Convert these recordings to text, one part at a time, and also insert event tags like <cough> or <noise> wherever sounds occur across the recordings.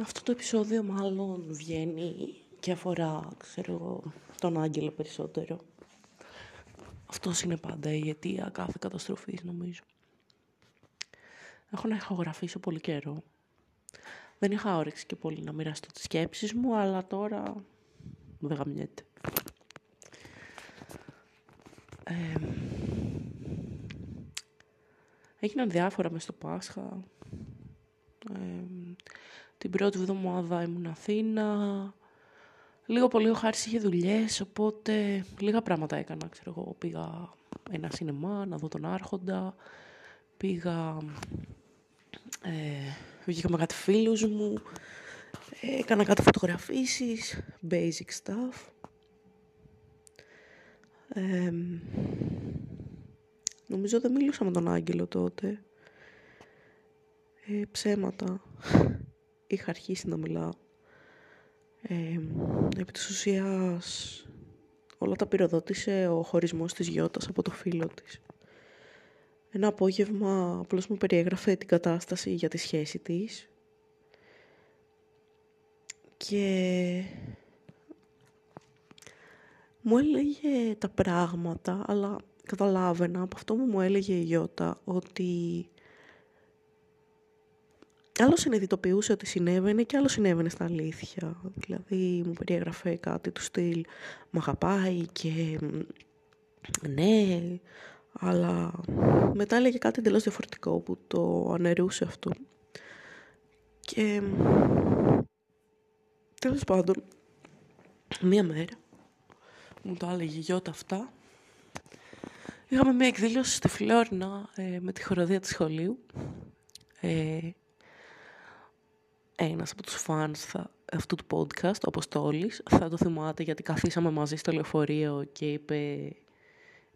Αυτό το επεισόδιο μάλλον βγαίνει και αφορά, ξέρω εγώ, τον άγγελο περισσότερο. Αυτός είναι πάντα η αιτία κάθε καταστροφής, νομίζω. Έχω να ηχογραφήσω πολύ καιρό. Δεν είχα όρεξη και πολύ να μοιραστώ τις σκέψεις μου, αλλά τώρα δεν γαμιέται. Ε, έγιναν διάφορα μες στο Πάσχα. Ε, την πρώτη εβδομάδα ήμουν Αθήνα. Λίγο πολύ ο Χάρης είχε δουλειές, οπότε λίγα πράγματα έκανα. Ξέρω εγώ, πήγα ένα σινεμά να δω τον Άρχοντα. Πήγα... Ε, βγήκα με κάτι φίλους μου. Έκανα κάτι φωτογραφίσεις. Basic stuff. Ε, νομίζω δεν μίλησα με τον Άγγελο τότε. Ε, ψέματα είχα αρχίσει να μιλάω. Ε, επί της ουσίας όλα τα πυροδότησε ο χωρισμός της Γιώτας από το φίλο της. Ένα απόγευμα απλώς μου περιέγραφε την κατάσταση για τη σχέση της και μου έλεγε τα πράγματα, αλλά καταλάβαινα από αυτό που μου έλεγε η Γιώτα ότι άλλο συνειδητοποιούσε ότι συνέβαινε και άλλο συνέβαινε στα αλήθεια. Δηλαδή μου περιέγραφε κάτι του στυλ «Μ' αγαπάει» και «Ναι», αλλά μετά έλεγε κάτι εντελώς διαφορετικό που το αναιρούσε αυτό. Και τέλος πάντων, μία μέρα μου το έλεγε η Γιώτα αυτά. Είχαμε μία εκδήλωση στη Φλόρνα ε, με τη χοροδία του σχολείου. Ε, ένας από τους φανς αυτού του podcast, ο Αποστόλης, θα το θυμάται γιατί καθίσαμε μαζί στο λεωφορείο και είπε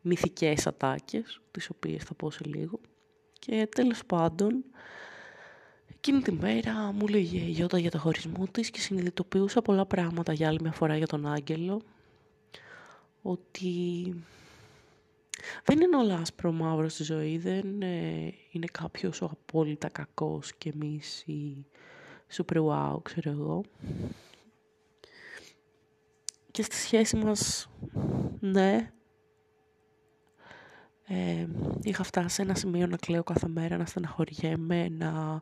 μυθικές ατάκες, τις οποίες θα πω σε λίγο. Και τέλος πάντων, εκείνη τη μέρα μου λέγε η Γιώτα για το χωρισμό της και συνειδητοποιούσα πολλά πράγματα για άλλη μια φορά για τον Άγγελο. Ότι δεν είναι όλα άσπρο μαύρο στη ζωή, δεν ε, είναι κάποιος ο απόλυτα κακός και εμείς οι super wow, ξέρω εγώ. Και στη σχέση μας, ναι, ε, είχα φτάσει σε ένα σημείο να κλαίω κάθε μέρα, να στεναχωριέμαι, να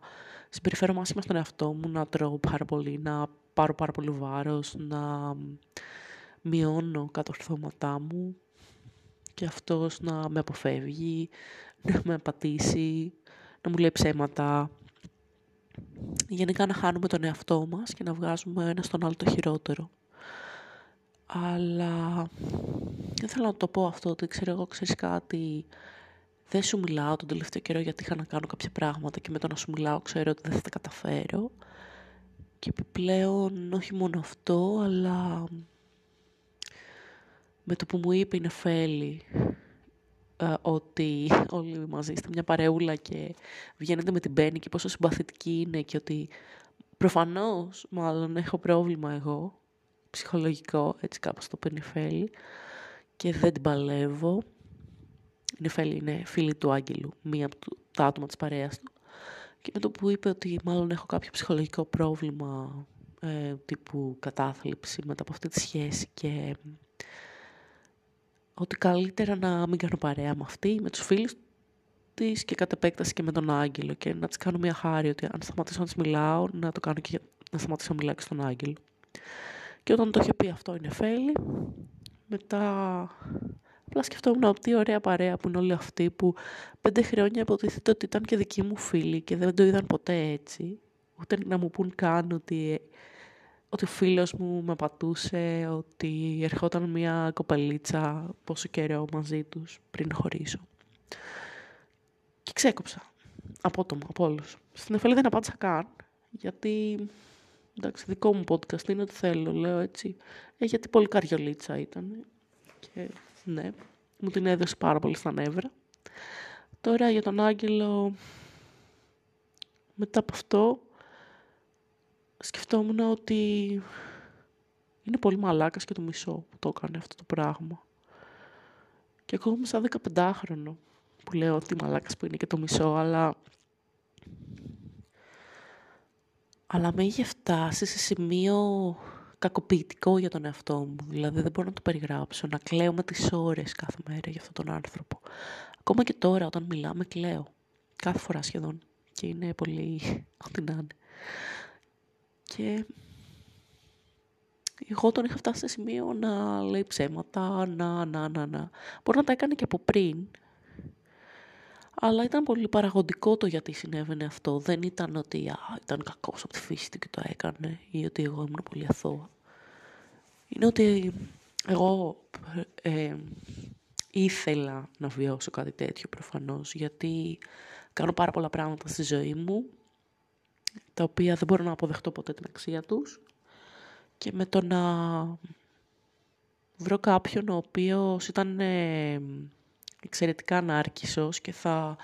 συμπεριφέρω μάσημα στον εαυτό μου, να τρώω πάρα πολύ, να πάρω πάρα πολύ βάρος, να μειώνω κατορθώματά μου. Και αυτός να με αποφεύγει, να με απατήσει, να μου λέει ψέματα, γενικά να χάνουμε τον εαυτό μας και να βγάζουμε ένα στον άλλο το χειρότερο. Αλλά δεν θέλω να το πω αυτό, ότι ξέρω εγώ, ξέρεις κάτι, δεν σου μιλάω τον τελευταίο καιρό γιατί είχα να κάνω κάποια πράγματα και με το να σου μιλάω ξέρω ότι δεν θα τα καταφέρω. Και επιπλέον όχι μόνο αυτό, αλλά με το που μου είπε η Νεφέλη ε, ότι <laughs> όλοι μαζί είστε μια παρεούλα και βγαίνετε με την Πέννη και πόσο συμπαθητική είναι και ότι προφανώς μάλλον έχω πρόβλημα εγώ, ψυχολογικό, έτσι κάπως το Νεφέλη και δεν την παλεύω. Η Νεφέλη είναι φίλη του Άγγελου, μία από τα άτομα της παρέας του. Και με το που είπε ότι μάλλον έχω κάποιο ψυχολογικό πρόβλημα ε, τύπου κατάθλιψη μετά από αυτή τη σχέση και ότι καλύτερα να μην κάνω παρέα με αυτή, με τους φίλους της και κατ' επέκταση και με τον Άγγελο και να της κάνω μια χάρη ότι αν σταματήσω να της μιλάω, να το κάνω και να σταματήσω να μιλάω και στον Άγγελο. Και όταν το είχε πει αυτό είναι Νεφέλη, μετά απλά σκεφτόμουν ότι τι ωραία παρέα που είναι όλοι αυτοί που πέντε χρόνια υποτίθεται ότι ήταν και δικοί μου φίλοι και δεν το είδαν ποτέ έτσι. Ούτε να μου πούν καν ότι ότι ο φίλος μου με πατούσε, ότι ερχόταν μια κοπελίτσα πόσο καιρό μαζί τους πριν χωρίσω. Και ξέκοψα. Απότομα, από όλους. Στην εφέλη δεν απάντησα καν, γιατί... Εντάξει, δικό μου podcast είναι ότι θέλω, λέω έτσι. Ε, γιατί πολύ καριολίτσα ήταν. Και ναι, μου την έδωσε πάρα πολύ στα νεύρα. Τώρα για τον Άγγελο, μετά από αυτό, σκεφτόμουν ότι είναι πολύ μαλάκας και το μισό που το έκανε αυτό το πράγμα. Και ακόμα σαν 15χρονο που λέω ότι μαλάκας που είναι και το μισό, αλλά αλλά με είχε φτάσει σε σημείο κακοποιητικό για τον εαυτό μου. Δηλαδή δεν μπορώ να το περιγράψω, να κλαίω με τις ώρες κάθε μέρα για αυτόν τον άνθρωπο. Ακόμα και τώρα όταν μιλάμε κλαίω. Κάθε φορά σχεδόν. Και είναι πολύ ό,τι να είναι. Και εγώ τον είχα φτάσει σε σημείο να λέει ψέματα, να, να, να, να. Μπορεί να τα έκανε και από πριν, αλλά ήταν πολύ παραγωγικό το γιατί συνέβαινε αυτό. Δεν ήταν ότι α, ήταν κακός από τη φύση του και το έκανε ή ότι εγώ ήμουν πολύ αθώα. Είναι ότι εγώ ε, ήθελα να βιώσω κάτι τέτοιο προφανώς, γιατί κάνω πάρα πολλά πράγματα στη ζωή μου, τα οποία δεν μπορώ να αποδεχτώ ποτέ την αξία τους. Και με το να βρω κάποιον ο οποίος ήταν ε, εξαιρετικά ανάρκησος και θα...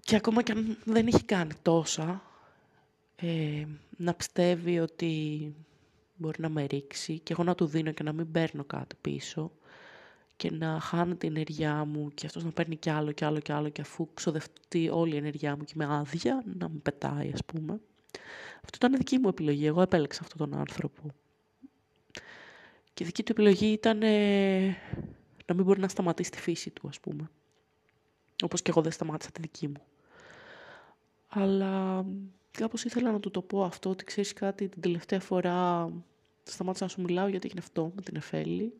Και ακόμα και αν δεν έχει κάνει τόσα, ε, να πιστεύει ότι μπορεί να με ρίξει και εγώ να του δίνω και να μην παίρνω κάτι πίσω και να χάνω την ενέργειά μου και αυτός να παίρνει κι άλλο κι άλλο κι άλλο και αφού ξοδευτεί όλη η ενέργειά μου και με άδεια να με πετάει ας πούμε. Αυτό ήταν δική μου επιλογή. Εγώ επέλεξα αυτόν τον άνθρωπο. Και η δική του επιλογή ήταν ε, να μην μπορεί να σταματήσει τη φύση του, ας πούμε. Όπως και εγώ δεν σταμάτησα τη δική μου. Αλλά κάπως ήθελα να του το πω αυτό, ότι ξέρεις κάτι, την τελευταία φορά σταμάτησα να σου μιλάω γιατί έγινε αυτό με την Εφέλη.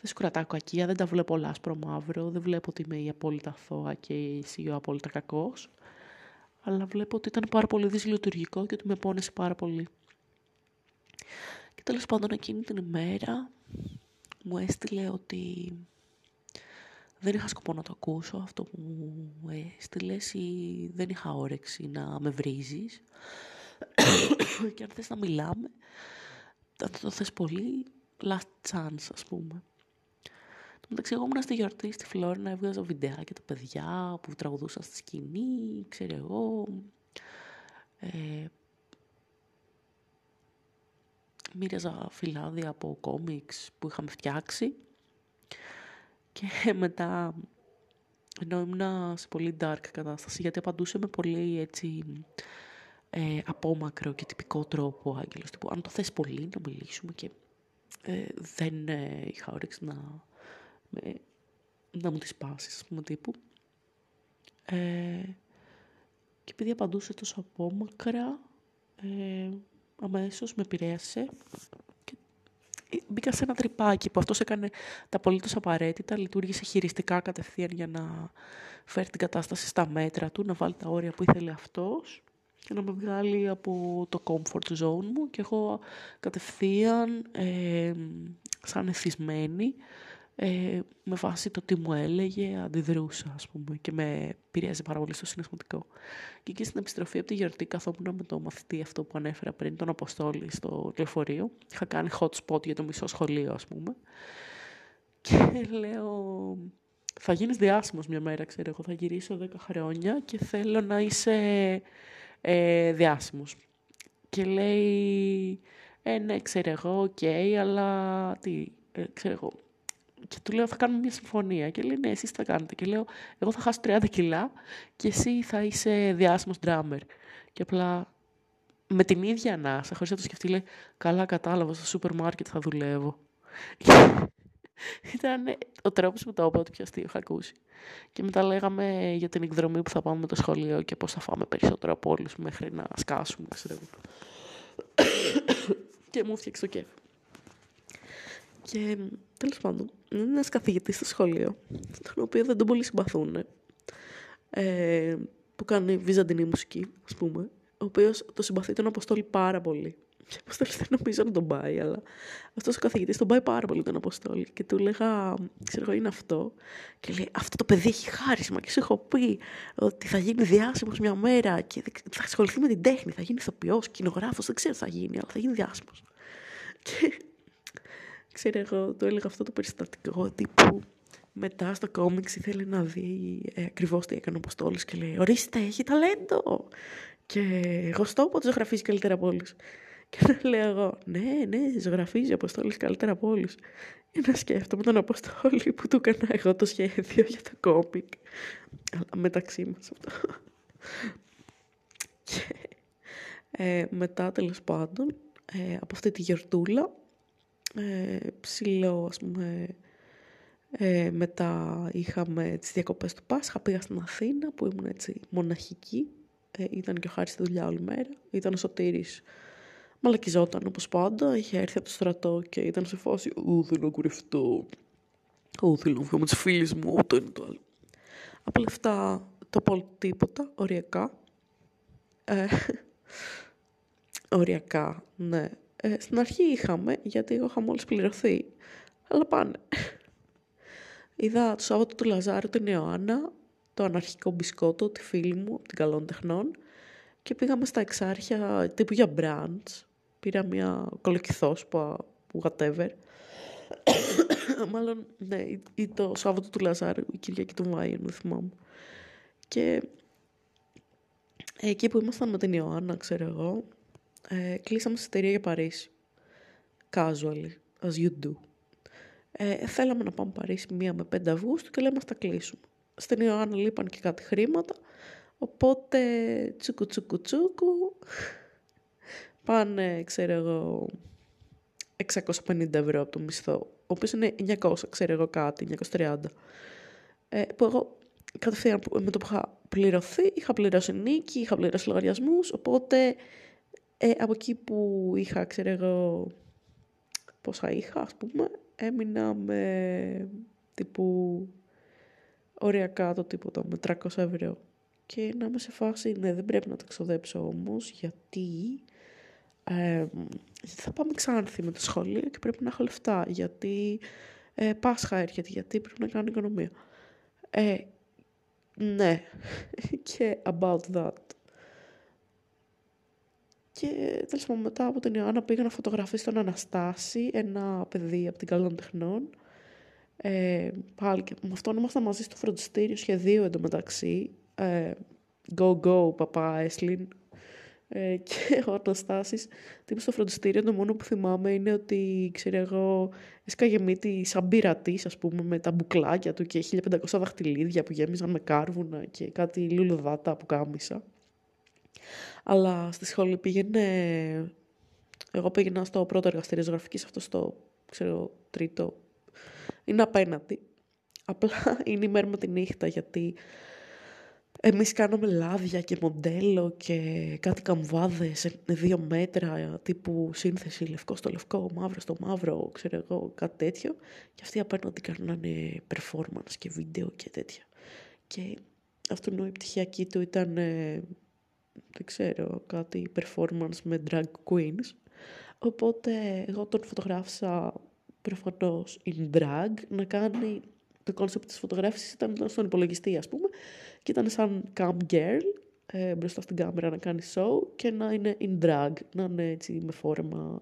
Δεν σου κρατάω κακία, δεν τα βλέπω όλα άσπρο μαύρο, δεν βλέπω ότι είμαι η απόλυτα θώα και εσύ ο απόλυτα κακός. Αλλά βλέπω ότι ήταν πάρα πολύ δυσλειτουργικό και ότι με πόνεσε πάρα πολύ. Και τέλος πάντων εκείνη την ημέρα μου έστειλε ότι δεν είχα σκοπό να το ακούσω αυτό που μου έστειλε ή δεν είχα όρεξη να με βρίζεις. <coughs> Και αν θες να μιλάμε αν το θες πολύ last chance ας πούμε Εντάξει, εγώ ήμουν στη γιορτή στη Φλόρινα, έβγαζα βιντεάκια τα παιδιά που τραγουδούσαν στη σκηνή, ξέρω εγώ. Ε, μοίραζα φυλάδια από κόμιξ που είχαμε φτιάξει και <laughs> μετά ενώ ήμουν σε πολύ dark κατάσταση γιατί απαντούσε με πολύ έτσι ε, απόμακρο και τυπικό τρόπο ο Άγγελος τύπου, αν το θες πολύ να μιλήσουμε και ε, δεν ε, είχα όρεξη να με, να μου τις πάσεις, ας πούμε, τύπου. Ε, και επειδή απαντούσε τόσο απόμακρα, ε, αμέσως με επηρέασε και μπήκα σε ένα τρυπάκι που αυτός έκανε τα απολύτως απαραίτητα, λειτουργήσε χειριστικά κατευθείαν για να φέρει την κατάσταση στα μέτρα του, να βάλει τα όρια που ήθελε αυτός και να με βγάλει από το comfort zone μου και εγώ κατευθείαν ε, σαν εθισμένη ε, με βάση το τι μου έλεγε, αντιδρούσα, ας πούμε, και με επηρέαζε πάρα πολύ στο συναισθηματικό. Και εκεί στην επιστροφή από τη γιορτή, καθόμουν με το μαθητή αυτό που ανέφερα πριν, τον Αποστόλη στο λεωφορείο. Είχα κάνει hot spot για το μισό σχολείο, ας πούμε. Και <laughs> λέω, θα γίνεις διάσημος μια μέρα, ξέρω εγώ, θα γυρίσω 10 χρόνια και θέλω να είσαι ε, διάσημος. Και λέει, ε, ναι, ξέρω εγώ, οκ, αλλά τι, ε, ξέρω εγώ, και του λέω θα κάνουμε μια συμφωνία. Και λέει ναι, εσείς θα κάνετε. Και λέω εγώ θα χάσω 30 κιλά και εσύ θα είσαι διάσημος drummer. Και απλά με την ίδια ανάσα, χωρίς να το σκεφτεί, λέει καλά κατάλαβα, στο σούπερ μάρκετ θα δουλεύω. Ήταν ο τρόπος που το είπα ότι πιο αστείο είχα ακούσει. Και μετά λέγαμε για την εκδρομή που θα πάμε με το σχολείο και πώς θα φάμε περισσότερο από όλους μέχρι να σκάσουμε, ξέρω. και μου έφτιαξε το κέφι. Και τέλος πάντων, είναι ένας καθηγητής στο σχολείο, τον οποίο δεν τον πολύ συμπαθούν. Ε, που κάνει βυζαντινή μουσική, ας πούμε. Ο οποίος το συμπαθεί τον Αποστόλη πάρα πολύ. Και ο Αποστόλης δεν νομίζω να τον πάει, αλλά αυτός ο καθηγητής τον πάει πάρα πολύ τον Αποστόλη. Και του λέγα, ξέρω εγώ, είναι αυτό. Και λέει, Αυτό το παιδί έχει χάρισμα. Και σου έχω πει ότι θα γίνει διάσημος μια μέρα και θα ασχοληθεί με την τέχνη. Θα γίνει ηθοποιός, κοινογράφο, δεν ξέρω τι θα γίνει, αλλά θα γίνει διάσημος. Και ξέρω εγώ, το έλεγα αυτό το περιστατικό τύπου μετά στο κόμιξ ήθελε να δει ε, ακριβώς τι έκανε ο Αποστόλης και λέει «Ορίστε, έχει ταλέντο!» Και εγώ στο πω ότι ζωγραφίζει καλύτερα από όλους. Και να <laughs> λέω εγώ «Ναι, ναι, ζωγραφίζει ο Αποστόλης καλύτερα από όλους». Και να σκέφτομαι τον Αποστόλη που του έκανα εγώ το σχέδιο για το κόμικ. Αλλά μεταξύ μας αυτό. Και Ε, μετά τέλος πάντων, ε, από αυτή τη γιορτούλα, ε, ψηλό ας πούμε, ε, μετά είχαμε τις διακοπές του Πάσχα, πήγα στην Αθήνα που ήμουν έτσι μοναχική. Ε, ήταν και ο Χάρης στη δουλειά όλη μέρα. Ήταν ο Σωτήρης μαλακιζόταν όπως πάντα, είχε έρθει από το στρατό και ήταν σε φάση «Ου, θέλω να κουρευτώ, ου, θέλω να βγω με τις φίλες μου, το είναι το άλλο». Από λεφτά το πολύ τίποτα, οριακά. Ε, <laughs> οριακά, ναι. Ε, στην αρχή είχαμε, γιατί εγώ είχα μόλις πληρωθεί, αλλά πάνε. Είδα το Σάββατο του Λαζάρου την Ιωάννα, το αναρχικό μπισκότο, τη φίλη μου, από την Καλών Τεχνών, και πήγαμε στα εξάρχεια τύπου για branch. Πήρα μια κολοκυθόσπα, whatever. <coughs> Μάλλον, ναι, ή το Σάββατο του Λαζάρου, η Κυριακή του Μάιου, δεν θυμάμαι. Και εκεί που ήμασταν με την Ιωάννα, ξέρω εγώ, ε, κλείσαμε στην εταιρεία για Παρίσι. Casually, as you do. Ε, θέλαμε να πάμε Παρίσι μία με 5 Αυγούστου και λέμε να τα κλείσουμε. Στην Ιωάννα λείπαν και κάτι χρήματα, οπότε τσούκου τσούκου τσούκου, πάνε, ξέρω εγώ, 650 ευρώ από το μισθό, ο οποίος είναι 900, ξέρω εγώ κάτι, 930. Ε, που εγώ κατευθείαν με το που είχα πληρωθεί, είχα πληρώσει νίκη, είχα πληρώσει λογαριασμούς, οπότε ε, από εκεί που είχα, ξέρω εγώ, πόσα είχα, ας πούμε, έμεινα με τύπου οριακά το τίποτα, με 300 ευρώ. Και να είμαι σε φάση, ναι, δεν πρέπει να το ξοδέψω όμως, γιατί ε, θα πάμε ξανάρθει με το σχολείο και πρέπει να έχω λεφτά, γιατί ε, Πάσχα έρχεται, γιατί πρέπει να κάνω οικονομία. Ε, ναι, <laughs> και about that. Και τέλος πάντων μετά από την Ιωάννα πήγα να φωτογραφίσω τον Αναστάση, ένα παιδί από την Καλών Τεχνών. Ε, πάλι και με αυτόν ήμασταν μαζί στο φροντιστήριο σχεδίου εντωμεταξύ. Ε, go go, παπά, Έσλιν. Ε, και <laughs> ο Αναστάσης, τύπου στο φροντιστήριο, το μόνο που θυμάμαι είναι ότι, ξέρω εγώ, έσκαγε μύτη σαν πειρατής, ας πούμε, με τα μπουκλάκια του και 1500 δαχτυλίδια που γέμιζαν με κάρβουνα και κάτι λουλουδάτα που κάμισα. Αλλά στη σχολή πήγαινε... Εγώ πήγαινα στο πρώτο εργαστήριο ζωγραφικής, αυτό στο, ξέρω, τρίτο. Είναι απέναντι. Απλά <laughs> είναι η μέρα με τη νύχτα, γιατί εμείς κάναμε λάδια και μοντέλο και κάτι καμβάδες σε δύο μέτρα τύπου σύνθεση λευκό στο λευκό, μαύρο στο μαύρο, ξέρω εγώ, κάτι τέτοιο. Και αυτοί απέναντι κάνανε performance και βίντεο και τέτοια. Και αυτό η πτυχιακή του ήταν δεν ξέρω, κάτι performance με drag queens. Οπότε εγώ τον φωτογράφησα προφανώς in drag, να κάνει το concept της φωτογράφησης ήταν στον υπολογιστή ας πούμε και ήταν σαν cam girl ε, μπροστά στην κάμερα να κάνει show και να είναι in drag, να είναι έτσι με φόρμα,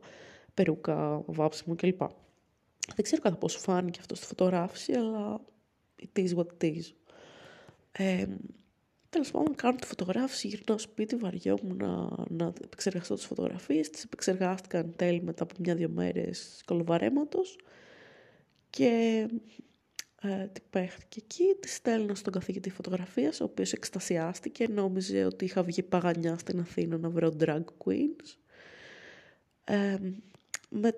περούκα, βάψιμο κλπ. Δεν ξέρω κατά πόσο φάνηκε αυτό στη φωτογράφηση, αλλά it is what it is. Ε, Τέλος πάντων, κάνω τη φωτογράφηση, γυρνάω σπίτι, βαριόμουν να, να επεξεργαστώ τις φωτογραφίες. Τις επεξεργάστηκα εν τέλει μετά από μια-δύο μέρες κολοβαρέματος. Και ε, τι παίχτηκε εκεί, τη στέλνω στον καθηγητή φωτογραφίας, ο οποίος εκστασιάστηκε, νόμιζε ότι είχα βγει παγανιά στην Αθήνα να βρω drag queens. Ε, με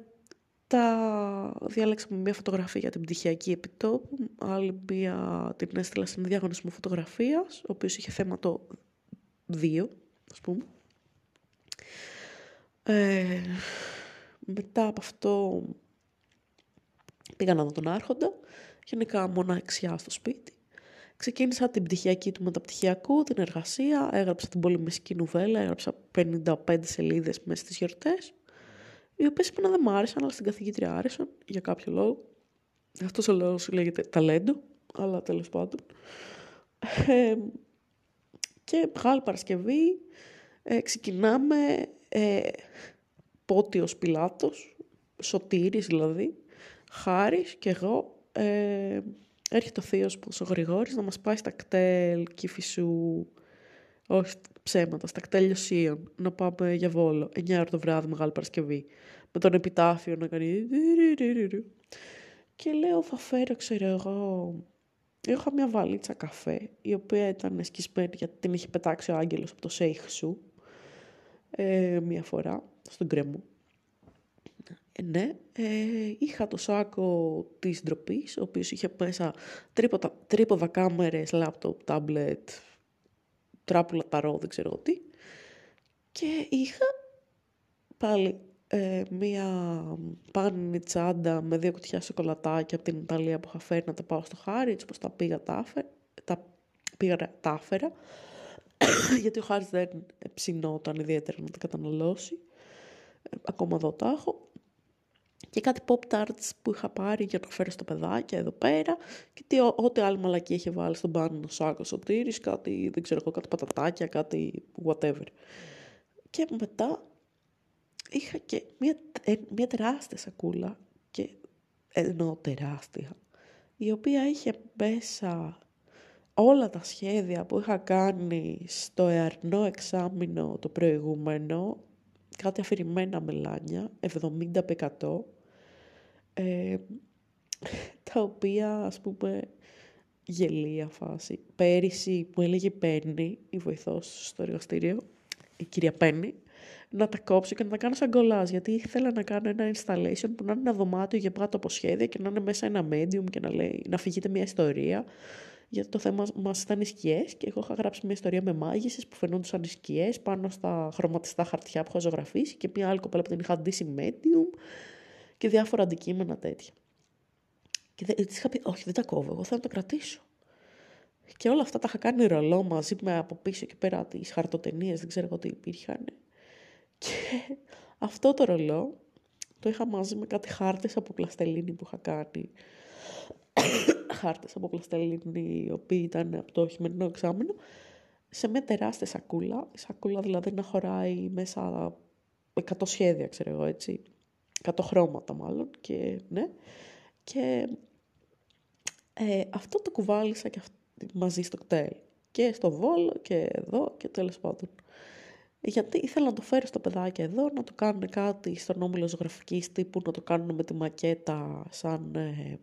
τα διάλεξαμε μια φωτογραφία για την πτυχιακή επιτόπου, άλλη μια την έστειλα σε ένα διαγωνισμό φωτογραφίας, ο οποίος είχε θέμα το 2, ας πούμε. Ε, μετά από αυτό πήγα να δω τον Άρχοντα, γενικά μοναξιά στο σπίτι. Ξεκίνησα την πτυχιακή του μεταπτυχιακού, την εργασία, έγραψα την πολυμεσική νουβέλα, έγραψα 55 σελίδες μέσα στις γιορτές οι οποίες να δεν μ' άρεσαν, αλλά στην καθηγήτρια άρεσαν για κάποιο λόγο. Αυτός ο λόγο λέγεται ταλέντο, αλλά τέλος πάντων. Ε, και μεγάλη Παρασκευή ε, ξεκινάμε ε, Πότιος Πιλάτος, Σωτήρης δηλαδή, Χάρης και εγώ. Ε, έρχεται ο θείος ο Γρηγόρης να μας πάει στα κτέλ Κηφισού όχι ψέματα, στα κτέλ να πάμε για βόλο. 9 ώρα το βράδυ, Μεγάλη Παρασκευή. Με τον επιτάφιο να κάνει. Και λέω, θα φέρω, ξέρω εγώ. Είχα μια βαλίτσα καφέ, η οποία ήταν σκισμένη γιατί την είχε πετάξει ο Άγγελος από το σέιχ σου. ε, μία φορά στον κρέμο. Ε, ναι, ε, είχα το σάκο της ντροπής, ο οποίος είχε μέσα τρίποδα, τρίποδα κάμερες, λάπτοπ, τάμπλετ, τράπουλα ταρό, δεν ξέρω τι. Και είχα πάλι ε, μία πάνινη τσάντα με δύο κουτιά σοκολατάκια από την Ιταλία που είχα φέρει να τα πάω στο χάρι, έτσι πως τα πήγα τα, τα, πήγα, τα άφερα, <coughs> γιατί ο Χάρης δεν ψινόταν ιδιαίτερα να τα καταναλώσει. Ε, ακόμα εδώ τα έχω. Και κάτι pop tarts που είχα πάρει για να φέρω στα παιδάκια εδώ πέρα και τι, ό,τι άλλη μαλακή είχε βάλει στον πάνω σάκο σωτήρης, κάτι, δεν ξέρω εγώ, κάτι πατατάκια, κάτι whatever. Και μετά είχα και μια, ε, μια τεράστια σακούλα και εννοώ τεράστια η οποία είχε μέσα όλα τα σχέδια που είχα κάνει στο εαρνό εξάμεινο το προηγούμενο κάτι αφηρημένα μελάνια 70% ε, τα οποία ας πούμε γελία φάση. Πέρυσι που έλεγε Πέννη, η βοηθός στο εργαστήριο, η κυρία Πέννη, να τα κόψω και να τα κάνω σαν κολλάζ, γιατί ήθελα να κάνω ένα installation που να είναι ένα δωμάτιο γεμάτο από σχέδια και να είναι μέσα ένα medium και να, λέει, να φυγείται μια ιστορία. Γιατί το θέμα μας ήταν οι σκιές και εγώ είχα γράψει μια ιστορία με μάγισσες που φαινόντουσαν οι σκιές πάνω στα χρωματιστά χαρτιά που είχα ζωγραφίσει και μια άλλη κοπέλα που την είχα αντίσει medium και διάφορα αντικείμενα τέτοια. Και της είχα πει, όχι δεν τα κόβω, εγώ θέλω να τα κρατήσω. Και όλα αυτά τα είχα κάνει ρολό μαζί με από πίσω και πέρα τις χαρτοτενίες, δεν ξέρω εγώ τι υπήρχαν. Και αυτό το ρολό το είχα μαζί με κάτι χάρτες από πλαστελίνη που είχα κάνει. Χάρτες από πλαστελίνη, οι οποίοι ήταν από το χειμερινό εξάμεινο, σε μια τεράστια σακούλα. Η σακούλα δηλαδή να χωράει μέσα 100 σχέδια, ξέρω εγώ, έτσι. 100 χρώματα μάλλον και ναι. Και ε, αυτό το κουβάλισα και μαζί στο κτέλ. Και στο Βόλο και εδώ και τέλος πάντων. Γιατί ήθελα να το φέρω στο παιδάκι εδώ, να το κάνουν κάτι στον όμιλο ζωγραφικής τύπου, να το κάνουν με τη μακέτα σαν ε,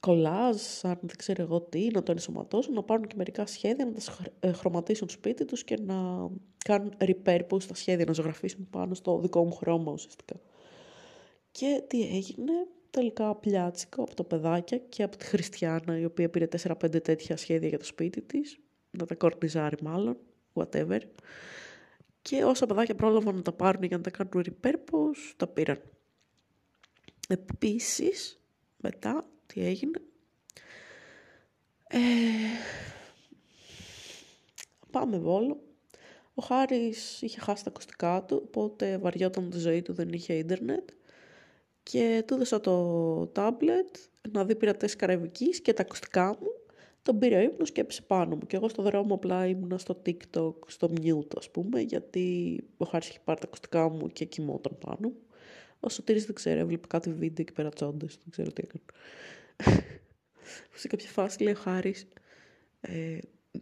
κολάζ, σαν δεν ξέρω εγώ τι, να το ενσωματώσουν, να πάρουν και μερικά σχέδια, να τα ε, χρωματίσουν σπίτι τους και να κάνουν repurpose στα σχέδια, να ζωγραφίσουν πάνω στο δικό μου χρώμα ουσιαστικά. Και τι έγινε, τελικά πλιάτσικο από το παιδάκια και από τη Χριστιανά, η οποία πήρε 4-5 τέτοια σχέδια για το σπίτι της, να τα κορνιζάρει μάλλον, whatever. Και όσα παιδάκια πρόλαβαν να τα πάρουν για να τα κάνουν repurpose, τα πήραν. Επίσης, μετά, τι έγινε. Ε, πάμε Βόλο. Ο Χάρης είχε χάσει τα ακουστικά του, οπότε βαριόταν τη ζωή του, δεν είχε ίντερνετ. Και του έδωσα το τάμπλετ να δει πειρατές καραϊβικής και τα ακουστικά μου τον πήρε ο ύπνος και έπεσε πάνω μου. Και εγώ στο δρόμο απλά ήμουνα στο TikTok, στο mute ας πούμε, γιατί ο Χάρης είχε πάρει τα ακουστικά μου και κοιμόταν πάνω μου. Ο Σωτήρης δεν ξέρω, έβλεπε κάτι βίντεο και πέρα τσόντες, δεν ξέρω τι έκανε. <laughs> σε κάποια φάση λέει ο Χάρης, ε,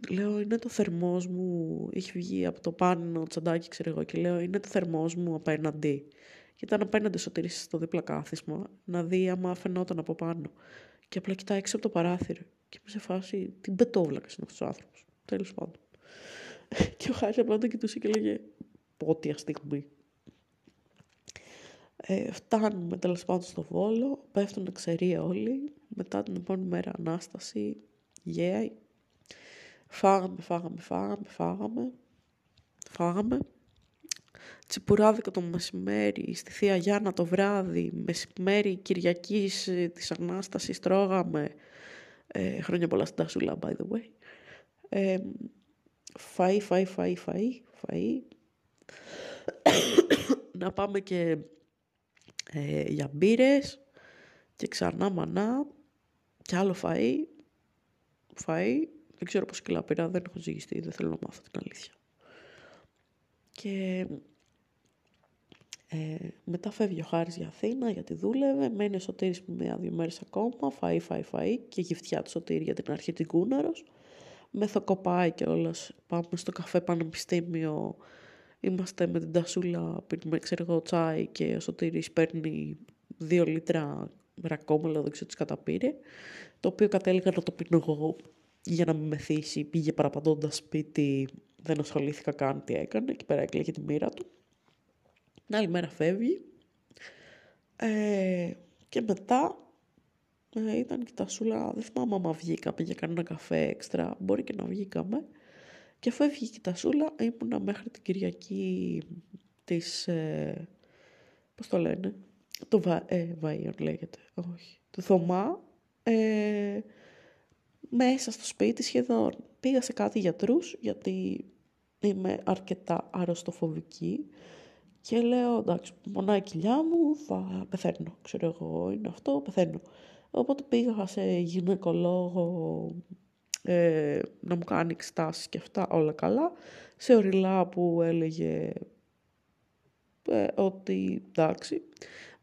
λέω είναι το θερμός μου, έχει βγει από το πάνω τσαντάκι ξέρω εγώ και λέω είναι το θερμός μου απέναντι. Και ήταν απέναντι ο Σωτήρης στο δίπλα κάθισμα να δει άμα φαινόταν από πάνω. Και απλά κοιτάει έξω από το παράθυρο. Και είμαι σε φάση, τι μπετόβλακα είναι αυτός ο άνθρωπος. Τέλος πάντων. <laughs> και ο Χάρης απλά τον κοιτούσε και λέγε, πότια στιγμή. Ε, φτάνουμε τέλος πάντων στο Βόλο, πέφτουν εξαιρία όλοι. Μετά την επόμενη μέρα Ανάσταση, yeah. Φάγαμε, φάγαμε, φάγαμε, φάγαμε. Φάγαμε. Τσιπουράδικα το μεσημέρι, στη Θεία Γιάννα το βράδυ, μεσημέρι Κυριακής ε, της Ανάστασης τρώγαμε ε, χρόνια πολλά στην Τάσουλα, by the way. Ε, φαΐ, φαΐ, φαΐ, φαΐ, φαΐ. <coughs> να πάμε και ε, για μπύρες και ξανά μανά και άλλο φαΐ. Φαΐ. Δεν ξέρω πώς κιλά πήρα, δεν έχω ζυγιστεί, δεν θέλω να μάθω την αλήθεια. Και ε, μετά φεύγει ο Χάρης για Αθήνα γιατί δούλευε, μένει ο Σωτήρης μία-δύο μέρες ακόμα, φαΐ, φαΐ, φαΐ και γυφτιά του Σωτήρη για την αρχή την Κούναρος. Μεθοκοπάει και όλας, πάμε στο καφέ πανεπιστήμιο, είμαστε με την τασούλα, πίνουμε ξέρω εγώ τσάι και ο Σωτήρης παίρνει δύο λίτρα ρακόμελο, δεν ξέρω τι καταπήρε, το οποίο κατέληγα να το πίνω εγώ για να με μεθύσει, πήγε παραπαντώντας σπίτι δεν ασχολήθηκα καν τι έκανε, εκεί πέρα έκλαιγε τη μοίρα του. Την άλλη μέρα φεύγει ε, και μετά ε, ήταν και τα σούλα, δεν θυμάμαι άμα βγήκαμε για κανένα καφέ έξτρα, μπορεί και να βγήκαμε. Και φεύγει και τα σούλα, ήμουνα μέχρι την Κυριακή της, ε, πώς το λένε, το Βα, ε, Βαΐον λέγεται, όχι, του Θωμά, ε, μέσα στο σπίτι σχεδόν. Πήγα σε κάτι γιατρούς, γιατί είμαι αρκετά αρρωστοφοβική και λέω, εντάξει, πονάει η κοιλιά μου, θα πεθαίνω, ξέρω εγώ, είναι αυτό, πεθαίνω. Οπότε πήγα σε γυναικολόγο ε, να μου κάνει εξετάσεις και αυτά, όλα καλά. Σε οριλά που έλεγε ε, ότι εντάξει,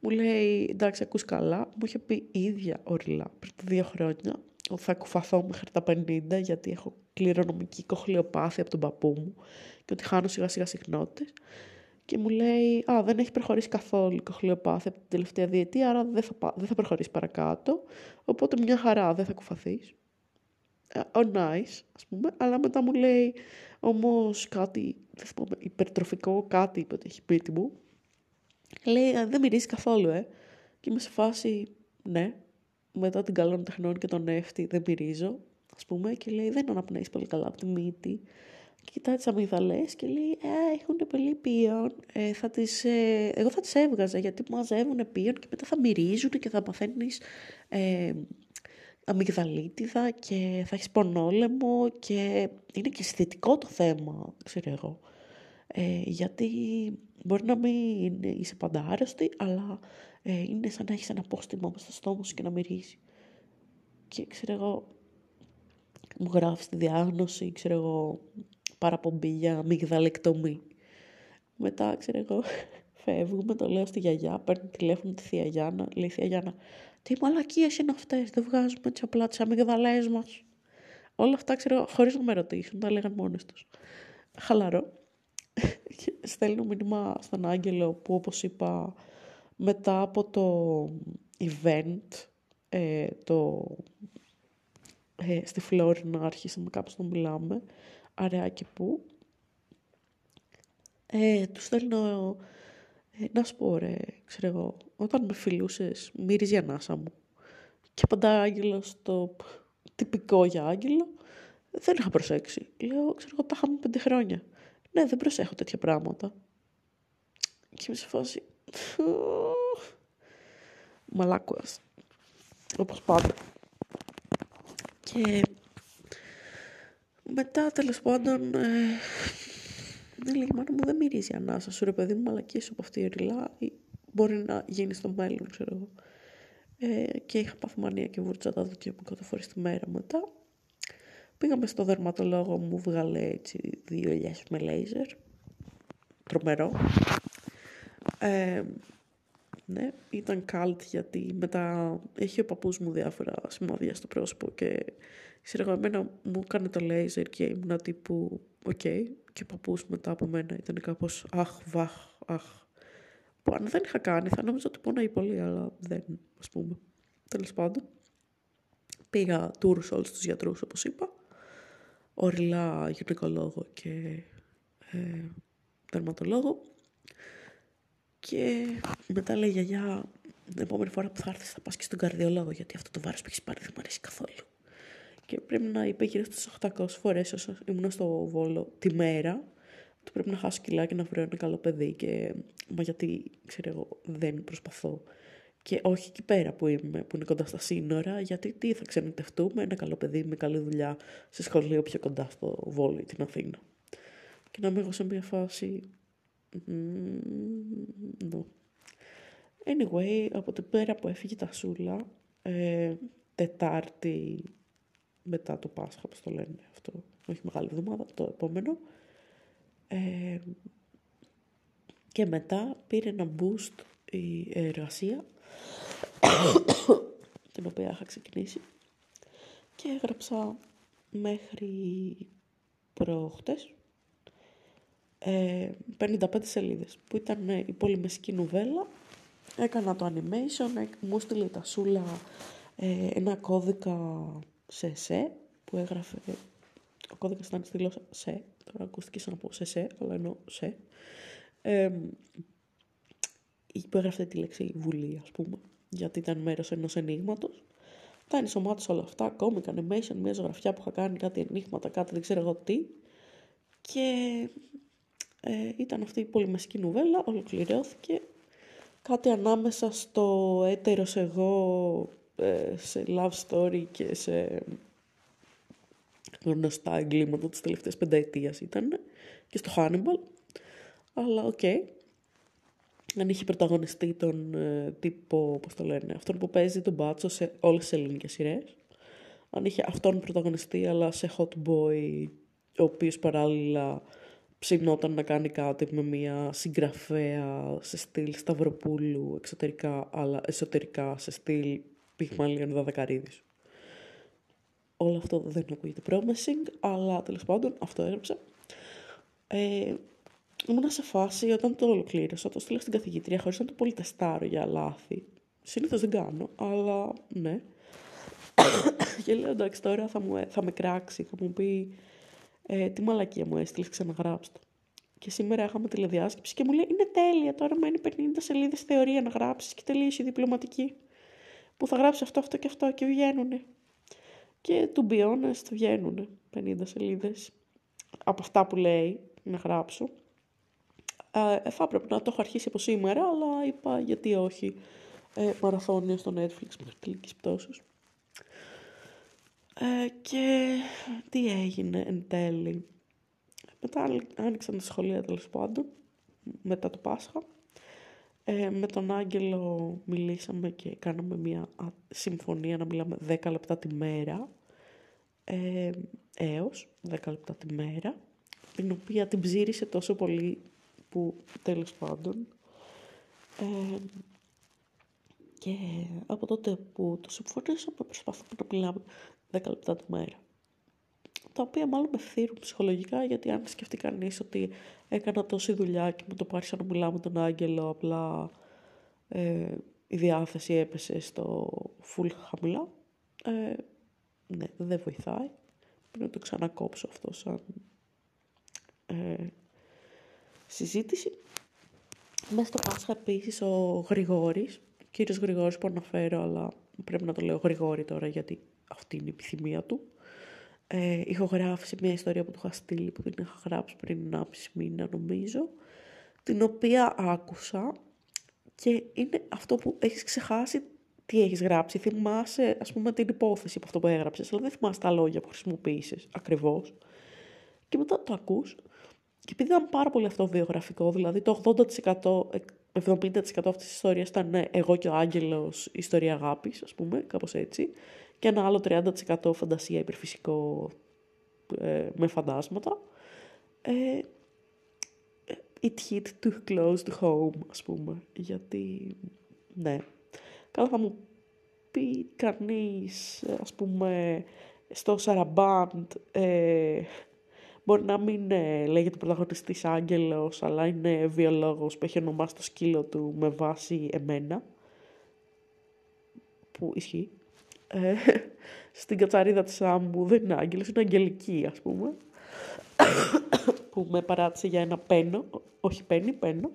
μου λέει εντάξει ακούς καλά, μου είχε πει η ίδια οριλά πριν δύο χρόνια ότι θα κουφαθώ μέχρι τα 50 γιατί έχω κληρονομική κοχλιοπάθεια από τον παππού μου και ότι χάνω σιγά σιγά συχνότητες. Και μου λέει, α, δεν έχει προχωρήσει καθόλου η κοχλιοπάθεια από την τελευταία διετία, άρα δεν θα, δεν θα προχωρήσεις παρακάτω, οπότε μια χαρά δεν θα κουφαθείς. Oh, nice, ας πούμε, αλλά μετά μου λέει όμως κάτι, δεν θυμάμαι, υπερτροφικό, κάτι είπε ότι έχει πίτι μου. Λέει, δεν μυρίζει καθόλου, ε. Και είμαι σε φάση, ναι, μετά την καλών τεχνών και τον έφτη δεν μυρίζω, ας πούμε, και λέει, δεν αναπνέεις πολύ καλά από τη μύτη. Και κοιτάει τις αμυγδαλές και λέει, ε, έχουν πολύ πίον, ε, θα τις, ε, εγώ θα τις έβγαζα γιατί μαζεύουν πίον και μετά θα μυρίζουν και θα παθαίνεις ε, αμυγδαλίτιδα και θα έχεις πονόλεμο και είναι και αισθητικό το θέμα, ξέρω εγώ. Ε, γιατί μπορεί να μην είσαι πάντα άρρωστη, αλλά ε, είναι σαν να έχεις ένα απόστημα στο στόμα σου και να μυρίζει. Και ξέρω εγώ, μου γράφεις τη διάγνωση, ξέρω εγώ, παραπομπή για αμυγδαλεκτομή. Μετά, ξέρω εγώ, <laughs> φεύγουμε, το λέω στη γιαγιά, παίρνει τηλέφωνο τη θεία Γιάννα, λέει θεία Γιάννα, τι μαλακίες είναι αυτές, δεν βγάζουμε έτσι απλά τις αμυγδαλές μας. Όλα αυτά ξέρω χωρίς να με ρωτήσουν, τα λέγαν μόνες τους. Χαλαρό. Στέλνω μήνυμα στον Άγγελο που όπως είπα μετά από το event ε, το, ε, στη Φλόρινα άρχισαμε κάπως να μιλάμε αραιά και πού ε, του στέλνω ε, να σου πω ρε, ξέρω εγώ, όταν με φιλούσες, μύριζε η ανάσα μου. Και απαντά Άγγελος στο τυπικό για Άγγελο, δεν είχα προσέξει. Λέω, ξέρω εγώ, τα είχαμε πέντε χρόνια. Ναι, δεν προσέχω τέτοια πράγματα. Και είμαι σε φάση... Μαλάκουας. Όπως πάντα. Και μετά, τέλος πάντων, ε, δεν <laughs> λέει, μάνα μου δεν μυρίζει η ανάσα σου, ρε παιδί μου, μαλακίες από αυτή η ρηλά, μπορεί να γίνει στο μέλλον, ξέρω εγώ. Ε, και είχα παθμανία και βούρτσα τα δόντια μου κάτω φορές τη μέρα μετά. Πήγαμε στο δερματολόγο μου, βγάλε έτσι δύο ελιές με λέιζερ. Τρομερό. Ε, ναι, ήταν καλτ γιατί μετά έχει ο παππούς μου διάφορα σημάδια στο πρόσωπο και ξέρω εγώ, εμένα μου έκανε το λέιζερ και ήμουν τύπου, ok, okay. και ο παππούς μετά από μένα ήταν κάπως, αχ, βαχ, αχ. Που αν δεν είχα κάνει θα νόμιζα ότι πονάει πολύ, αλλά δεν, ας πούμε. Τέλος πάντων, πήγα τουρ σε όλους τους γιατρούς, όπως είπα, ωριλά γυναικολόγο και ε, δερματολόγο και μετά λέει γιαγιά, την επόμενη φορά που θα έρθεις θα πας και στον καρδιολόγο γιατί αυτό το βάρος που έχεις πάρει δεν μου αρέσει καθόλου. Και πρέπει να είπε γύρω στις 800 φορές όσο ήμουν στο Βόλο τη μέρα ότι πρέπει να χάσω κιλά και να βρω ένα καλό παιδί και μα γιατί ξέρω εγώ δεν προσπαθώ. Και όχι εκεί πέρα που είμαι, που είναι κοντά στα σύνορα, γιατί τι θα ξενιτευτούμε, ένα καλό παιδί με καλή δουλειά σε σχολείο πιο κοντά στο Βόλο ή την Αθήνα. Και να είμαι εγώ σε μια φάση no. Anyway, από την πέρα που έφυγε τα Σούλα, ε, Τετάρτη μετά το Πάσχα, όπως το λένε αυτό, όχι μεγάλη εβδομάδα, το επόμενο. Ε, και μετά πήρε ένα boost η εργασία, <coughs> την οποία είχα ξεκινήσει. Και έγραψα μέχρι προχτές, 55 σελίδες που ήταν ε, η πολυμεσική νουβέλα. Έκανα το animation μου έστειλε τα σούλα ε, ένα κώδικα σε σε που έγραφε ο κώδικας ήταν στη γλώσσα σε τώρα ακούστηκες σαν να πω σε σε, αλλά εννοώ σε, ε, υπέγραφε τη λέξη Βουλή, ας πούμε, γιατί ήταν μέρος ενός ενίγματος. Τα ενσωμάτωσα όλα αυτά, ακόμη animation, μια ζωγραφιά που είχα κάνει, κάτι ενίγματα, κάτι δεν ξέρω εγώ τι. Και ε, ήταν αυτή η πολυμεσική νουβέλα, ολοκληρώθηκε. Κάτι ανάμεσα στο έτερος εγώ, ε, σε love story και σε γνωστά εγκλήματα της τελευταίας πενταετίας ήταν και στο Hannibal. Αλλά ok. Okay. Αν είχε πρωταγωνιστή τον ε, τύπο, πώς το λένε, αυτόν που παίζει τον μπάτσο σε όλες τις ελληνικές σειρές. Αν είχε αυτόν πρωταγωνιστεί αλλά σε hot boy, ο οποίος παράλληλα ψινόταν να κάνει κάτι με μια συγγραφέα σε στυλ Σταυροπούλου εξωτερικά, αλλά εσωτερικά σε στυλ Πυγμαλίων Δαδακαρίδης. Όλο αυτό δεν ακούγεται promising, αλλά τέλος πάντων αυτό έγραψα. Ε, ήμουν σε φάση όταν το ολοκλήρωσα, το στείλα στην καθηγήτρια χωρίς να το πολυτεστάρω για λάθη. Συνήθως δεν κάνω, αλλά ναι. <coughs> και λέω εντάξει τώρα θα, μου, θα με κράξει, θα μου πει ε, τι μαλακία μου έστειλες, ξαναγράψω το. Και σήμερα είχαμε τηλεδιάσκεψη και μου λέει είναι τέλεια, τώρα μένει 50 σελίδες θεωρία να γράψεις και τελείωσε η διπλωματική. Που θα γράψει αυτό, αυτό και αυτό και βγαίνουνε. Και to be honest βγαίνουν 50 σελίδες από αυτά που λέει να γράψω. Ε, θα έπρεπε να το έχω αρχίσει από σήμερα, αλλά είπα γιατί όχι ε, μαραθώνιο στο Netflix μέχρι τελικής πτώσεως. Ε, και τι έγινε εν τέλει. Μετά άνοιξαν τα σχολεία τέλος πάντων, μετά το Πάσχα. Ε, με τον Άγγελο μιλήσαμε και κάναμε μια συμφωνία να μιλάμε 10 λεπτά τη μέρα, ε, έως 10 λεπτά τη μέρα, την οποία την ψήρισε τόσο πολύ που τέλος πάντων. Ε, και από τότε που το συμφωνήσαμε προσπαθούμε να μιλάμε 10 λεπτά τη μέρα. Τα οποία μάλλον με θύρουν ψυχολογικά γιατί αν σκεφτεί κανείς ότι έκανα τόση δουλειά και μου το πάρει να μιλάω με τον Άγγελο απλά ε, η διάθεση έπεσε στο full χαμηλά. Ε, ναι, δεν βοηθάει. Πρέπει να το ξανακόψω αυτό σαν ε, συζήτηση. Μέσα στο Πάσχα επίσης ο Γρηγόρης, κύριος Γρηγόρης που αναφέρω, αλλά πρέπει να το λέω Γρηγόρη τώρα γιατί αυτή είναι η επιθυμία του. Ε, ηχογράφησε μια ιστορία που του είχα στείλει, που την είχα γράψει πριν 1,5 μήνα νομίζω, την οποία άκουσα και είναι αυτό που έχεις ξεχάσει τι έχεις γράψει. Θυμάσαι, ας πούμε, την υπόθεση από αυτό που έγραψες, αλλά δεν θυμάσαι τα λόγια που χρησιμοποίησες ακριβώς. Και μετά το ακούς και επειδή ήταν πάρα πολύ αυτοβιογραφικό, δηλαδή το 80%, 70% αυτής της ιστορίας ήταν ναι, εγώ και ο Άγγελος ιστορία αγάπης, ας πούμε, κάπως έτσι, και ένα άλλο 30% φαντασία υπερφυσικό ε, με φαντάσματα. Ε, it hit too close to home, ας πούμε, γιατί, ναι. Καλά θα μου πει κανείς, ας πούμε, στο Σαραμπάντ, ε, μπορεί να μην ε, λέγεται πρωταγωνιστής Άγγελος, αλλά είναι βιολόγος που έχει ονομάσει το σκύλο του με βάση εμένα, που ισχύει. Ε, στην κατσαρίδα της άμμου δεν είναι άγγελος, είναι αγγελική ας πούμε, που με παράτησε για ένα πένο, όχι πένι, πένο.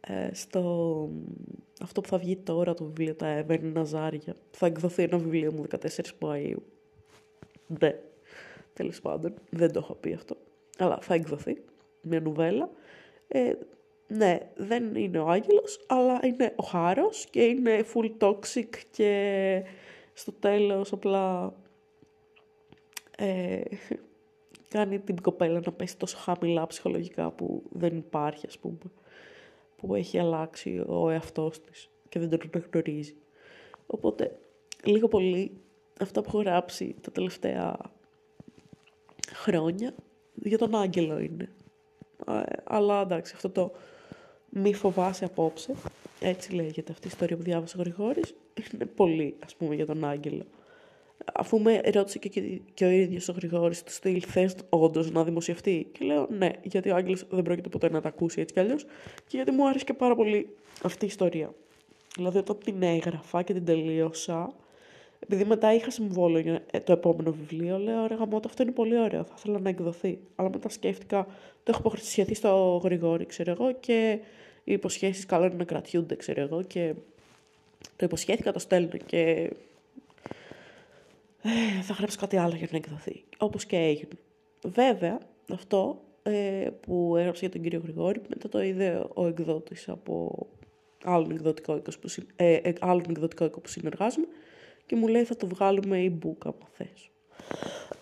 Ε, στο αυτό που θα βγει τώρα το βιβλίο τα Εύερνη Ναζάρια, θα εκδοθεί ένα βιβλίο μου 14 Μαΐου. Ναι, τέλος πάντων, δεν το έχω πει αυτό, αλλά θα εκδοθεί μια νουβέλα. Ε, ναι, δεν είναι ο άγγελος, αλλά είναι ο χάρος και είναι full toxic και στο τέλος απλά ε, κάνει την κοπέλα να πέσει τόσο χαμηλά ψυχολογικά που δεν υπάρχει, ας πούμε, που έχει αλλάξει ο εαυτός της και δεν τον γνωρίζει. Οπότε, λίγο πολύ, αυτά που έχω γράψει τα τελευταία χρόνια για τον άγγελο είναι. Ε, αλλά εντάξει, αυτό το μη φοβάσαι απόψε, έτσι λέγεται αυτή η ιστορία που διάβασε ο Γρηγόρης, είναι πολύ, ας πούμε, για τον Άγγελο. Αφού με ρώτησε και, και ο ίδιος ο Γρηγόρης του στυλ, θες όντως να δημοσιευτεί; Και λέω ναι, γιατί ο Άγγελος δεν πρόκειται ποτέ να τα ακούσει έτσι κι αλλιώς και γιατί μου άρεσε και πάρα πολύ αυτή η ιστορία. Δηλαδή όταν την έγραφα και την τελείωσα, επειδή μετά είχα συμβόλαιο για ε, το επόμενο βιβλίο, λέω ρε γαμώτο, αυτό είναι πολύ ωραίο, θα ήθελα να εκδοθεί. Αλλά μετά σκέφτηκα, το έχω υποσχεθεί στο γρηγόρι, ξέρω εγώ, και οι υποσχέσεις καλό είναι να κρατιούνται, ξέρω εγώ, και το υποσχέθηκα, το στέλνω και ε, θα γράψω κάτι άλλο για να εκδοθεί. Όπως και έγινε. Βέβαια, αυτό ε, που έγραψε για τον κύριο Γρηγόρη, μετά το είδε ο εκδότης από άλλον εκδοτικό οίκο που, ε, ε, άλλον εκδοτικό οίκο που συνεργάζομαι και μου λέει θα το βγάλουμε e-book άμα θες.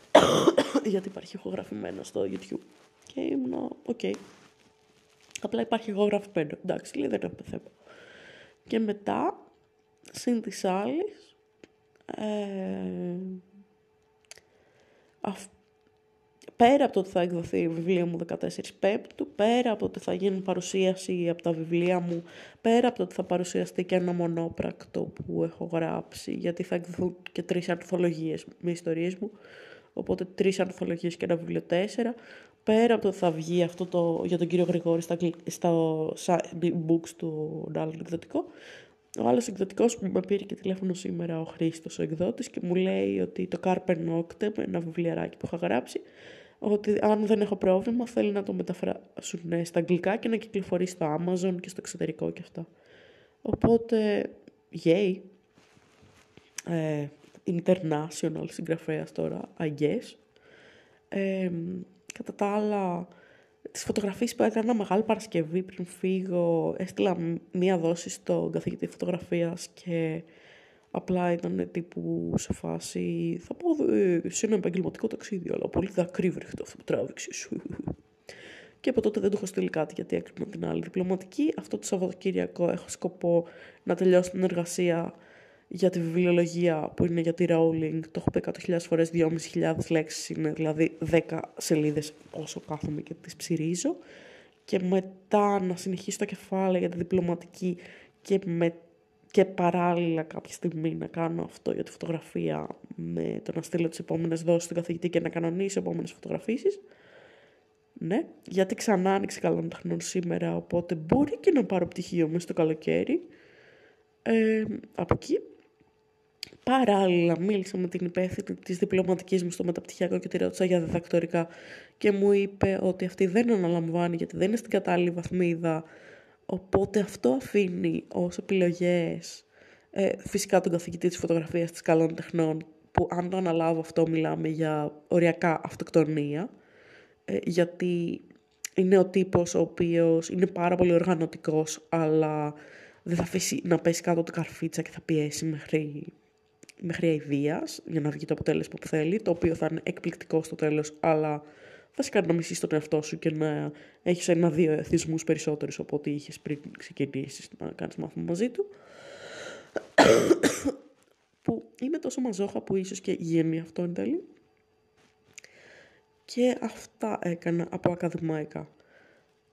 <coughs> Γιατί υπάρχει ηχογραφημένο στο YouTube. Και ήμουν, ok. Okay. Απλά υπάρχει ηχογραφημένο. Εντάξει, λέει δεν έχουμε θέμα. Και μετά, συν τοις άλλοις, ε, πέρα από το ότι θα εκδοθεί η βιβλία μου 14 Πέμπτου, πέρα από το ότι θα γίνει παρουσίαση από τα βιβλία μου, πέρα από το ότι θα παρουσιαστεί και ένα μονόπρακτο που έχω γράψει, γιατί θα εκδοθούν και τρεις ανθολογίες με ιστορίες μου, οπότε τρεις ανθολογίες και ένα βιβλίο τέσσερα, πέρα από το ότι θα βγει αυτό το, για τον κύριο Γρηγόρη στα, στα books του άλλου εκδοτικό, ο άλλος εκδοτικός που με πήρε και τηλέφωνο σήμερα, ο Χρήστος, ο εκδότης, και μου λέει ότι το Carper Noctem, ένα βιβλιαράκι που είχα γράψει, ότι αν δεν έχω πρόβλημα θέλει να το μεταφράσουν ναι, στα αγγλικά και να κυκλοφορεί στο Amazon και στο εξωτερικό και αυτά. Οπότε, yay. Ε, international συγγραφέας τώρα, I guess. Ε, κατά τα άλλα, τις φωτογραφίες που έκανα μεγάλη Παρασκευή πριν φύγω, έστειλα μία δόση στον καθηγητή φωτογραφίας και Απλά ήταν τύπου σε φάση, θα πω ε, σε ένα επαγγελματικό ταξίδι, αλλά πολύ δακρύβρεχτο αυτό που τράβηξε. και από τότε δεν του έχω στείλει κάτι γιατί έκρινα την άλλη διπλωματική. Αυτό το Σαββατοκύριακο έχω σκοπό να τελειώσω την εργασία για τη βιβλιολογία που είναι για τη Rowling. Το έχω πει 100.000 φορές, 2.500 λέξεις είναι, δηλαδή 10 σελίδες όσο κάθομαι και τις ψυρίζω. Και μετά να συνεχίσω το κεφάλαιο για τη διπλωματική και μετά και παράλληλα κάποια στιγμή να κάνω αυτό για τη φωτογραφία με το να στείλω τις επόμενες δόσεις στον καθηγητή και να κανονίσω επόμενες φωτογραφίσεις. Ναι, γιατί ξανά άνοιξε καλών τεχνών σήμερα, οπότε μπορεί και να πάρω πτυχίο μέσα στο καλοκαίρι. Ε, από εκεί. Παράλληλα μίλησα με την υπεύθυνη της διπλωματικής μου στο μεταπτυχιακό και τη ρώτησα για διδακτορικά και μου είπε ότι αυτή δεν αναλαμβάνει γιατί δεν είναι στην κατάλληλη βαθμίδα. Οπότε αυτό αφήνει ως επιλογές ε, φυσικά τον καθηγητή της φωτογραφίας της καλών τεχνών που αν το αναλάβω αυτό μιλάμε για οριακά αυτοκτονία ε, γιατί είναι ο τύπος ο οποίος είναι πάρα πολύ οργανωτικός αλλά δεν θα αφήσει να πέσει κάτω την καρφίτσα και θα πιέσει μέχρι, μέχρι αηδίας για να βγει το αποτέλεσμα που θέλει το οποίο θα είναι εκπληκτικό στο τέλος αλλά βασικά να μισείς τον εαυτό σου και να έχεις ένα-δύο εθισμούς περισσότερους από ό,τι είχες πριν ξεκινήσεις να κάνεις μάθημα μαζί του. <coughs> που είμαι τόσο μαζόχα που ίσως και γίνει αυτό εν τέλει. Και αυτά έκανα από ακαδημαϊκά.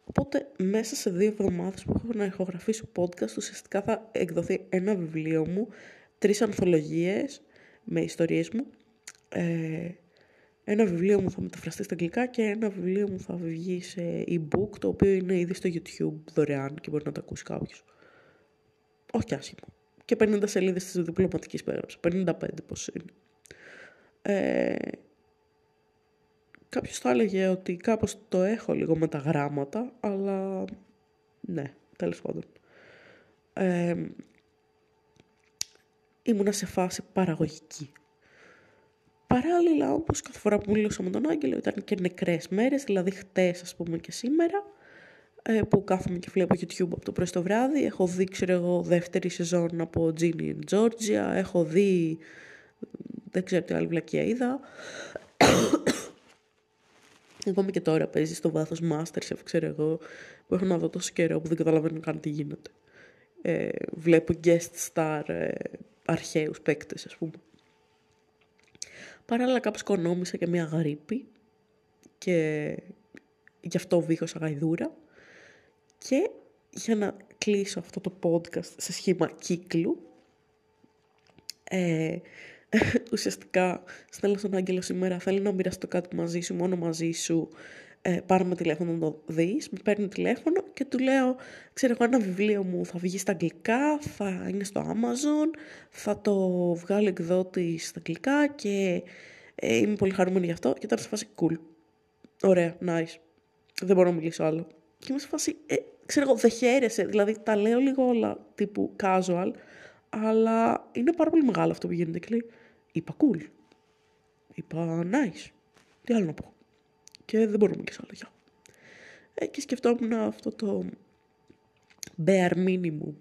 Οπότε μέσα σε δύο εβδομάδες που έχω να ηχογραφήσω podcast ουσιαστικά θα εκδοθεί ένα βιβλίο μου, τρεις ανθολογίες με ιστορίες μου, ε, ένα βιβλίο μου θα μεταφραστεί στα αγγλικά και ένα βιβλίο μου θα βγει σε e-book, το οποίο είναι ήδη στο YouTube δωρεάν και μπορεί να το ακούσει κάποιος. Όχι άσχημα. Και 50 σελίδες της διπλωματικής που έγραψα. 55 πώς είναι. Ε, κάποιος θα έλεγε ότι κάπως το έχω λίγο με τα γράμματα, αλλά ναι, τέλος πάντων. Ε, ήμουνα σε φάση παραγωγική. Παράλληλα όμω, κάθε φορά που μιλούσα με τον Άγγελο ήταν και νεκρές μέρες, δηλαδή χτες, ας πούμε και σήμερα, ε, που κάθομαι και βλέπω YouTube από το πρωί στο βράδυ. Έχω δει, ξέρω εγώ, δεύτερη σεζόν από Ginny and Georgia. Έχω δει. Δεν ξέρω τι άλλη βλακία είδα. <coughs> Ακόμη και τώρα παίζει στο βάθος Masterchef, ξέρω εγώ, που έχω να δω τόσο καιρό που δεν καταλαβαίνω καν τι γίνεται. Ε, βλέπω guest star ε, αρχαίους παίκτες, ας πούμε. Παράλληλα κάπως κονόμησα και μια γρήπη και γι' αυτό βήχωσα γαϊδούρα. Και για να κλείσω αυτό το podcast σε σχήμα κύκλου, ε, <laughs> ουσιαστικά στέλνω στον Άγγελο σήμερα, θέλω να μοιραστώ κάτι μαζί σου, μόνο μαζί σου, ε, πάρουμε τηλέφωνο να το δεις, με παίρνει τηλέφωνο και του λέω, ξέρω εγώ ένα βιβλίο μου θα βγει στα αγγλικά, θα είναι στο Amazon, θα το βγάλει εκδότη στα αγγλικά και ε, είμαι πολύ χαρούμενη γι' αυτό και ήταν σε φάση cool. Ωραία, nice. Δεν μπορώ να μιλήσω άλλο. Και είμαι σε φάση, ε, ξέρω εγώ, δεν χαίρεσαι, δηλαδή τα λέω λίγο όλα τύπου casual, αλλά είναι πάρα πολύ μεγάλο αυτό που γίνεται και λέει, είπα cool. Είπα nice. Τι άλλο να πω και δεν μπορούμε και σε άλλο. Ε, και σκεφτόμουν αυτό το bare minimum,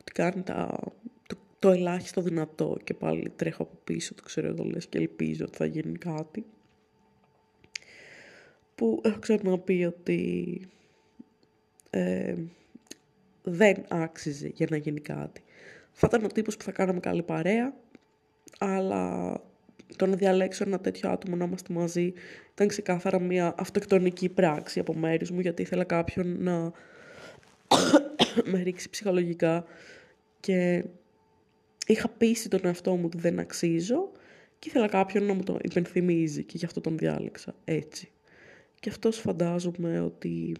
ότι κάνει τα, το, το ελάχιστο δυνατό και πάλι τρέχω από πίσω, το ξέρω εγώ λες και ελπίζω ότι θα γίνει κάτι. Που έχω ξαναπεί ότι ε, δεν άξιζε για να γίνει κάτι. Θα ήταν ο τύπος που θα κάναμε καλή παρέα, αλλά το να διαλέξω ένα τέτοιο άτομο να είμαστε μαζί ήταν ξεκάθαρα μια αυτοκτονική πράξη από μέρους μου γιατί ήθελα κάποιον να <coughs> με ρίξει ψυχολογικά και είχα πείσει τον εαυτό μου ότι δεν αξίζω και ήθελα κάποιον να μου το υπενθυμίζει και γι' αυτό τον διάλεξα έτσι. Και αυτός φαντάζομαι ότι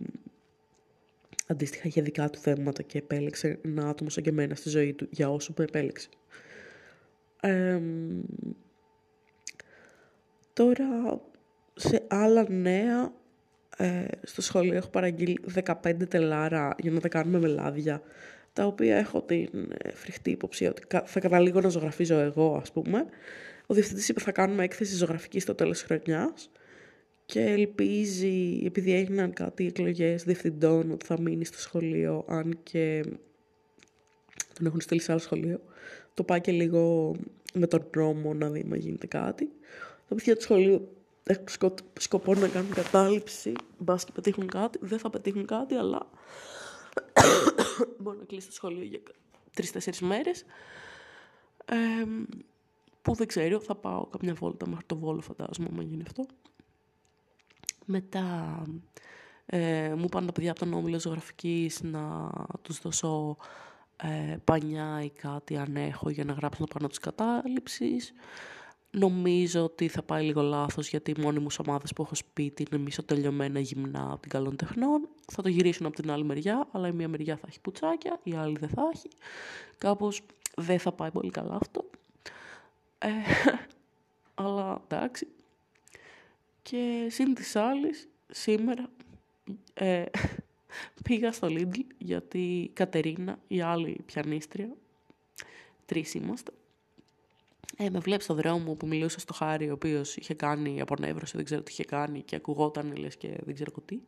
αντίστοιχα είχε δικά του θέματα και επέλεξε ένα άτομο σαν και εμένα στη ζωή του για όσο με επέλεξε. Τώρα, σε άλλα νέα, ε, στο σχολείο έχω παραγγείλει 15 τελάρα για να τα κάνουμε με λάδια, τα οποία έχω την ε, φρικτή υποψία ότι θα καταλήγω να ζωγραφίζω εγώ, ας πούμε. Ο διευθυντής είπε θα κάνουμε έκθεση ζωγραφική στο τέλος της χρονιάς και ελπίζει, επειδή έγιναν κάτι εκλογές διευθυντών, ότι θα μείνει στο σχολείο, αν και τον έχουν στείλει σε άλλο σχολείο. Το πάει και λίγο με τον νόμο να δει μα γίνεται κάτι. Τα παιδιά του σχολείου έχουν σκοπό να κάνουν κατάληψη. Μπα και πετύχουν κάτι. Δεν θα πετύχουν κάτι, αλλά <coughs> μπορεί να κλείσει το σχολείο για τρει-τέσσερι μέρες. που δεν ξέρω, θα πάω καμιά βόλτα μέχρι το Βόλο φαντάζομαι, αν γίνει αυτό. Μετά ε, μου πάνε τα παιδιά από τον Όμιλο Ζωγραφικής να τους δώσω ε, πανιά ή κάτι αν έχω για να γράψουν πάνω της κατάληψης. Νομίζω ότι θα πάει λίγο λάθος γιατί οι μόνοι μου ομάδες που έχω σπίτι είναι μισοτελειωμένα γυμνά από την καλών τεχνών. Θα το γυρίσουν από την άλλη μεριά, αλλά η μία μεριά θα έχει πουτσάκια, η άλλη δεν θα έχει. Κάπως δεν θα πάει πολύ καλά αυτό. Ε, <laughs> αλλά εντάξει. Και σύν της άλλης, σήμερα ε, <laughs> πήγα στο Lidl γιατί η Κατερίνα, η άλλη πιανίστρια, τρεις είμαστε, ε, με βλέπεις στο δρόμο που μιλούσα στο Χάρη, ο οποίος είχε κάνει απονεύρωση, δεν ξέρω τι είχε κάνει και ακουγόταν, λες και δεν ξέρω τι.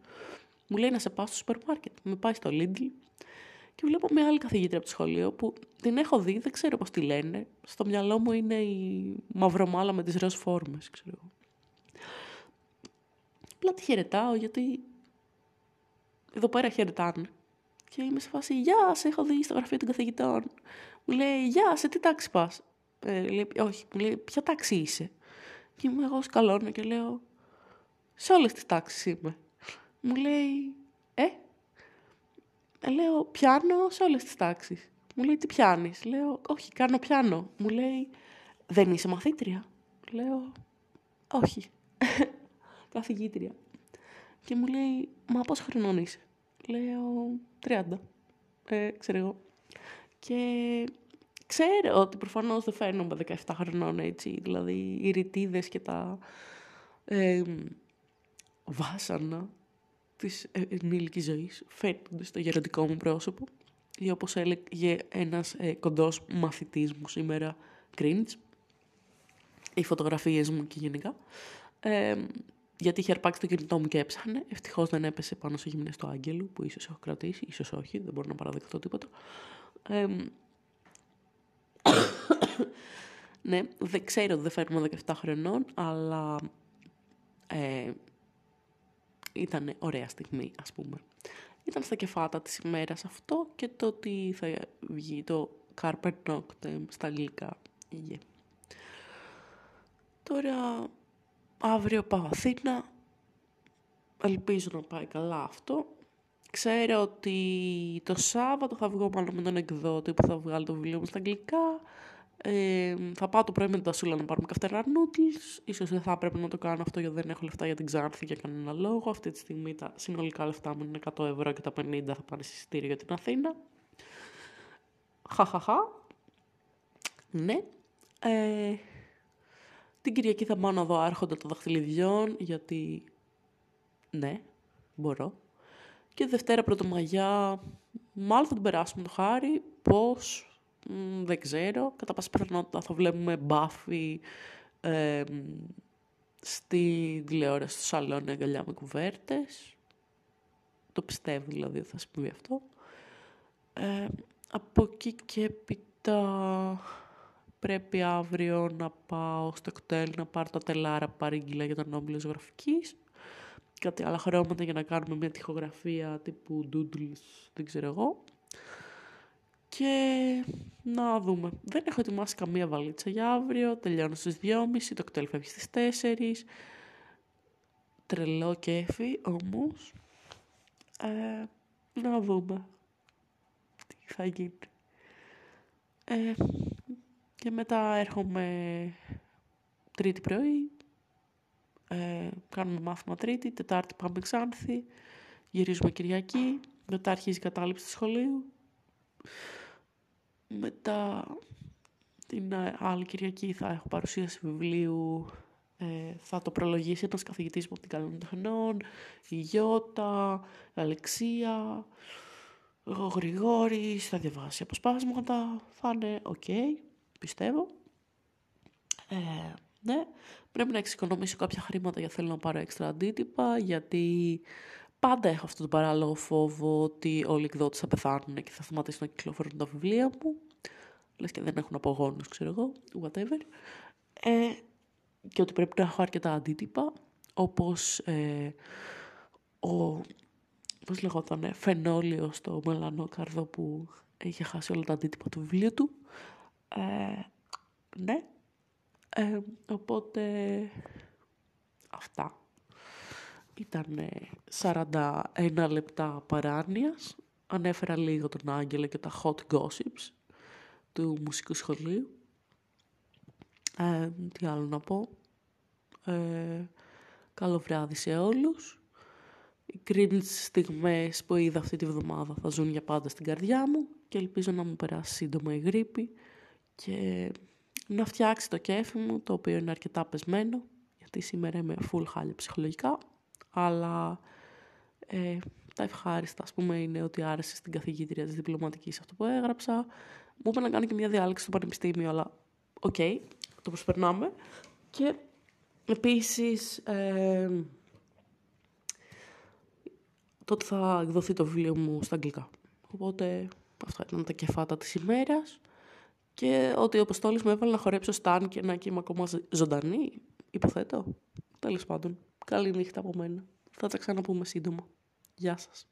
Μου λέει να σε πάω στο σούπερ μάρκετ. Με πάει στο Lidl και βλέπω μια άλλη καθηγήτρια από το σχολείο που την έχω δει, δεν ξέρω πώς τη λένε. Στο μυαλό μου είναι η μαυρομάλα με τις ροζ φόρμες, ξέρω εγώ. Απλά τη χαιρετάω γιατί εδώ πέρα χαιρετάνε. Και είμαι σε φάση, Γεια, σε έχω δει στο γραφείο των καθηγητών. Μου λέει, Γεια, σε τι τάξη πας. Ε, λέει, όχι, μου λέει, ποια τάξη είσαι; Και είμαι εγώ σκαλώνω και λέω, σε όλες τις τάξεις είμαι. Μου λέει, ε, ε λέω, πιάνω σε όλες τις τάξεις. Μου λέει, τι πιάνεις; Λέω, όχι, κάνω πιάνω. Μου λέει, δεν είσαι μαθήτρια; Λέω, όχι. <laughs> Καθηγήτρια. Και μου λέει, μα πόσο χρονών είσαι; Λέω, 30. Ε, ξέρω εγώ. Και ξέρω ότι προφανώς δεν φαίνομαι 17 χρονών έτσι, δηλαδή οι ρητίδες και τα ε, βάσανα της ενήλικης ζωής φαίνονται στο γεροντικό μου πρόσωπο ή όπως έλεγε ένας ε, κοντός μαθητής μου σήμερα, cringe, οι φωτογραφίες μου και γενικά. Ε, γιατί είχε αρπάξει το κινητό μου και έψανε. Ευτυχώς δεν έπεσε πάνω σε γυμνές του Άγγελου, που ίσως έχω κρατήσει, ίσως όχι, δεν μπορώ να παραδεχτώ τίποτα. Ε, ναι, δεν ξέρω ότι δεν φέρνουμε 17 χρονών, αλλά ε, ήταν ωραία στιγμή, ας πούμε. Ήταν στα κεφάτα της ημέρας αυτό και το ότι θα βγει το Carpet Noctem στα αγγλικά. Yeah. Τώρα, αύριο πάω Αθήνα. Ελπίζω να πάει καλά αυτό. Ξέρω ότι το Σάββατο θα βγω μάλλον με τον εκδότη που θα βγάλει το βιβλίο μου στα αγγλικά. Ε, θα πάω το πρωί με την τασούλα να πάρουμε καυτερά noodles. Ίσως δεν θα έπρεπε να το κάνω αυτό γιατί δεν έχω λεφτά για την Ξάνθη για κανένα λόγο. Αυτή τη στιγμή τα συνολικά λεφτά μου είναι 100 ευρώ και τα 50 θα πάνε σε εισιτήριο για την Αθήνα. Χαχαχα. Ναι. Ε, την Κυριακή θα πάω να δω άρχοντα των δαχτυλιδιών γιατί ναι, μπορώ. Και Δευτέρα Πρωτομαγιά, μάλλον θα την περάσουμε το χάρη. Πώς, δεν ξέρω. Κατά πάσα πιθανότητα θα βλέπουμε μπάφι ε, στη τηλεόραση στο σαλόνι αγκαλιά με κουβέρτες. Το πιστεύω δηλαδή ότι θα συμβεί αυτό. Ε, από εκεί και έπειτα πρέπει αύριο να πάω στο κτέλ να πάρω τα τελάρα παρήγγυλα για τον όμιλο ζωγραφικής κάτι άλλα χρώματα για να κάνουμε μια τυχογραφία τύπου doodles, δεν ξέρω εγώ. Και να δούμε. Δεν έχω ετοιμάσει καμία βαλίτσα για αύριο. Τελειώνω στις 2.30, το κτέλ φεύγει στις 4. Τρελό κέφι, όμως. Ε, να δούμε τι θα γίνει. Ε, και μετά έρχομαι τρίτη πρωί, ε, κάνουμε μάθημα Τρίτη, Τετάρτη πάμε Ξάνθη, γυρίζουμε Κυριακή, μετά αρχίζει η κατάληψη του σχολείου. Μετά την ε, άλλη Κυριακή θα έχω παρουσίαση βιβλίου, ε, θα το προλογίσει ένας καθηγητής μου από την Καλών Τεχνών, η Γιώτα, η Αλεξία, ο Γρηγόρης, θα διαβάσει αποσπάσματα, θα είναι οκ, πιστεύω. Ε, ναι, πρέπει να εξοικονομήσω κάποια χρήματα για θέλω να πάρω έξτρα αντίτυπα, γιατί πάντα έχω αυτό το παράλογο φόβο ότι όλοι οι εκδότες θα πεθάνουν και θα σταματήσουν να κυκλοφορούν τα βιβλία μου. Λες και δεν έχουν απογόνους, ξέρω εγώ, whatever. Ε, και ότι πρέπει να έχω αρκετά αντίτυπα, όπως ε, ο, πώς λεγόταν, φαινόλιο στο μελανό καρδό που είχε χάσει όλα τα αντίτυπα του βιβλίου του. Ε, ναι, ε, οπότε αυτά. Ήταν 41 λεπτά παράνοιας. Ανέφερα λίγο τον Άγγελο και τα hot gossips του μουσικού σχολείου. Ε, τι άλλο να πω. Ε, καλό βράδυ σε όλους. Οι cringe στιγμές που είδα αυτή τη βδομάδα θα ζουν για πάντα στην καρδιά μου και ελπίζω να μου περάσει σύντομα η γρίπη και να φτιάξει το κέφι μου, το οποίο είναι αρκετά πεσμένο, γιατί σήμερα είμαι full χάλια ψυχολογικά, αλλά ε, τα ευχάριστα, ας πούμε, είναι ότι άρεσε στην καθηγήτρια της διπλωματικής αυτό που έγραψα. Μου είπε να κάνω και μια διάλεξη στο πανεπιστήμιο, αλλά οκ, okay, το προσπερνάμε. Και επίσης, ε, τότε θα εκδοθεί το βιβλίο μου στα αγγλικά. Οπότε αυτά ήταν τα κεφάτα της ημέρας και ότι ο Αποστόλης μου έβαλε να χορέψω σταν και να και είμαι ακόμα ζωντανή, υποθέτω. Τέλος πάντων, καλή νύχτα από μένα. Θα τα ξαναπούμε σύντομα. Γεια σας.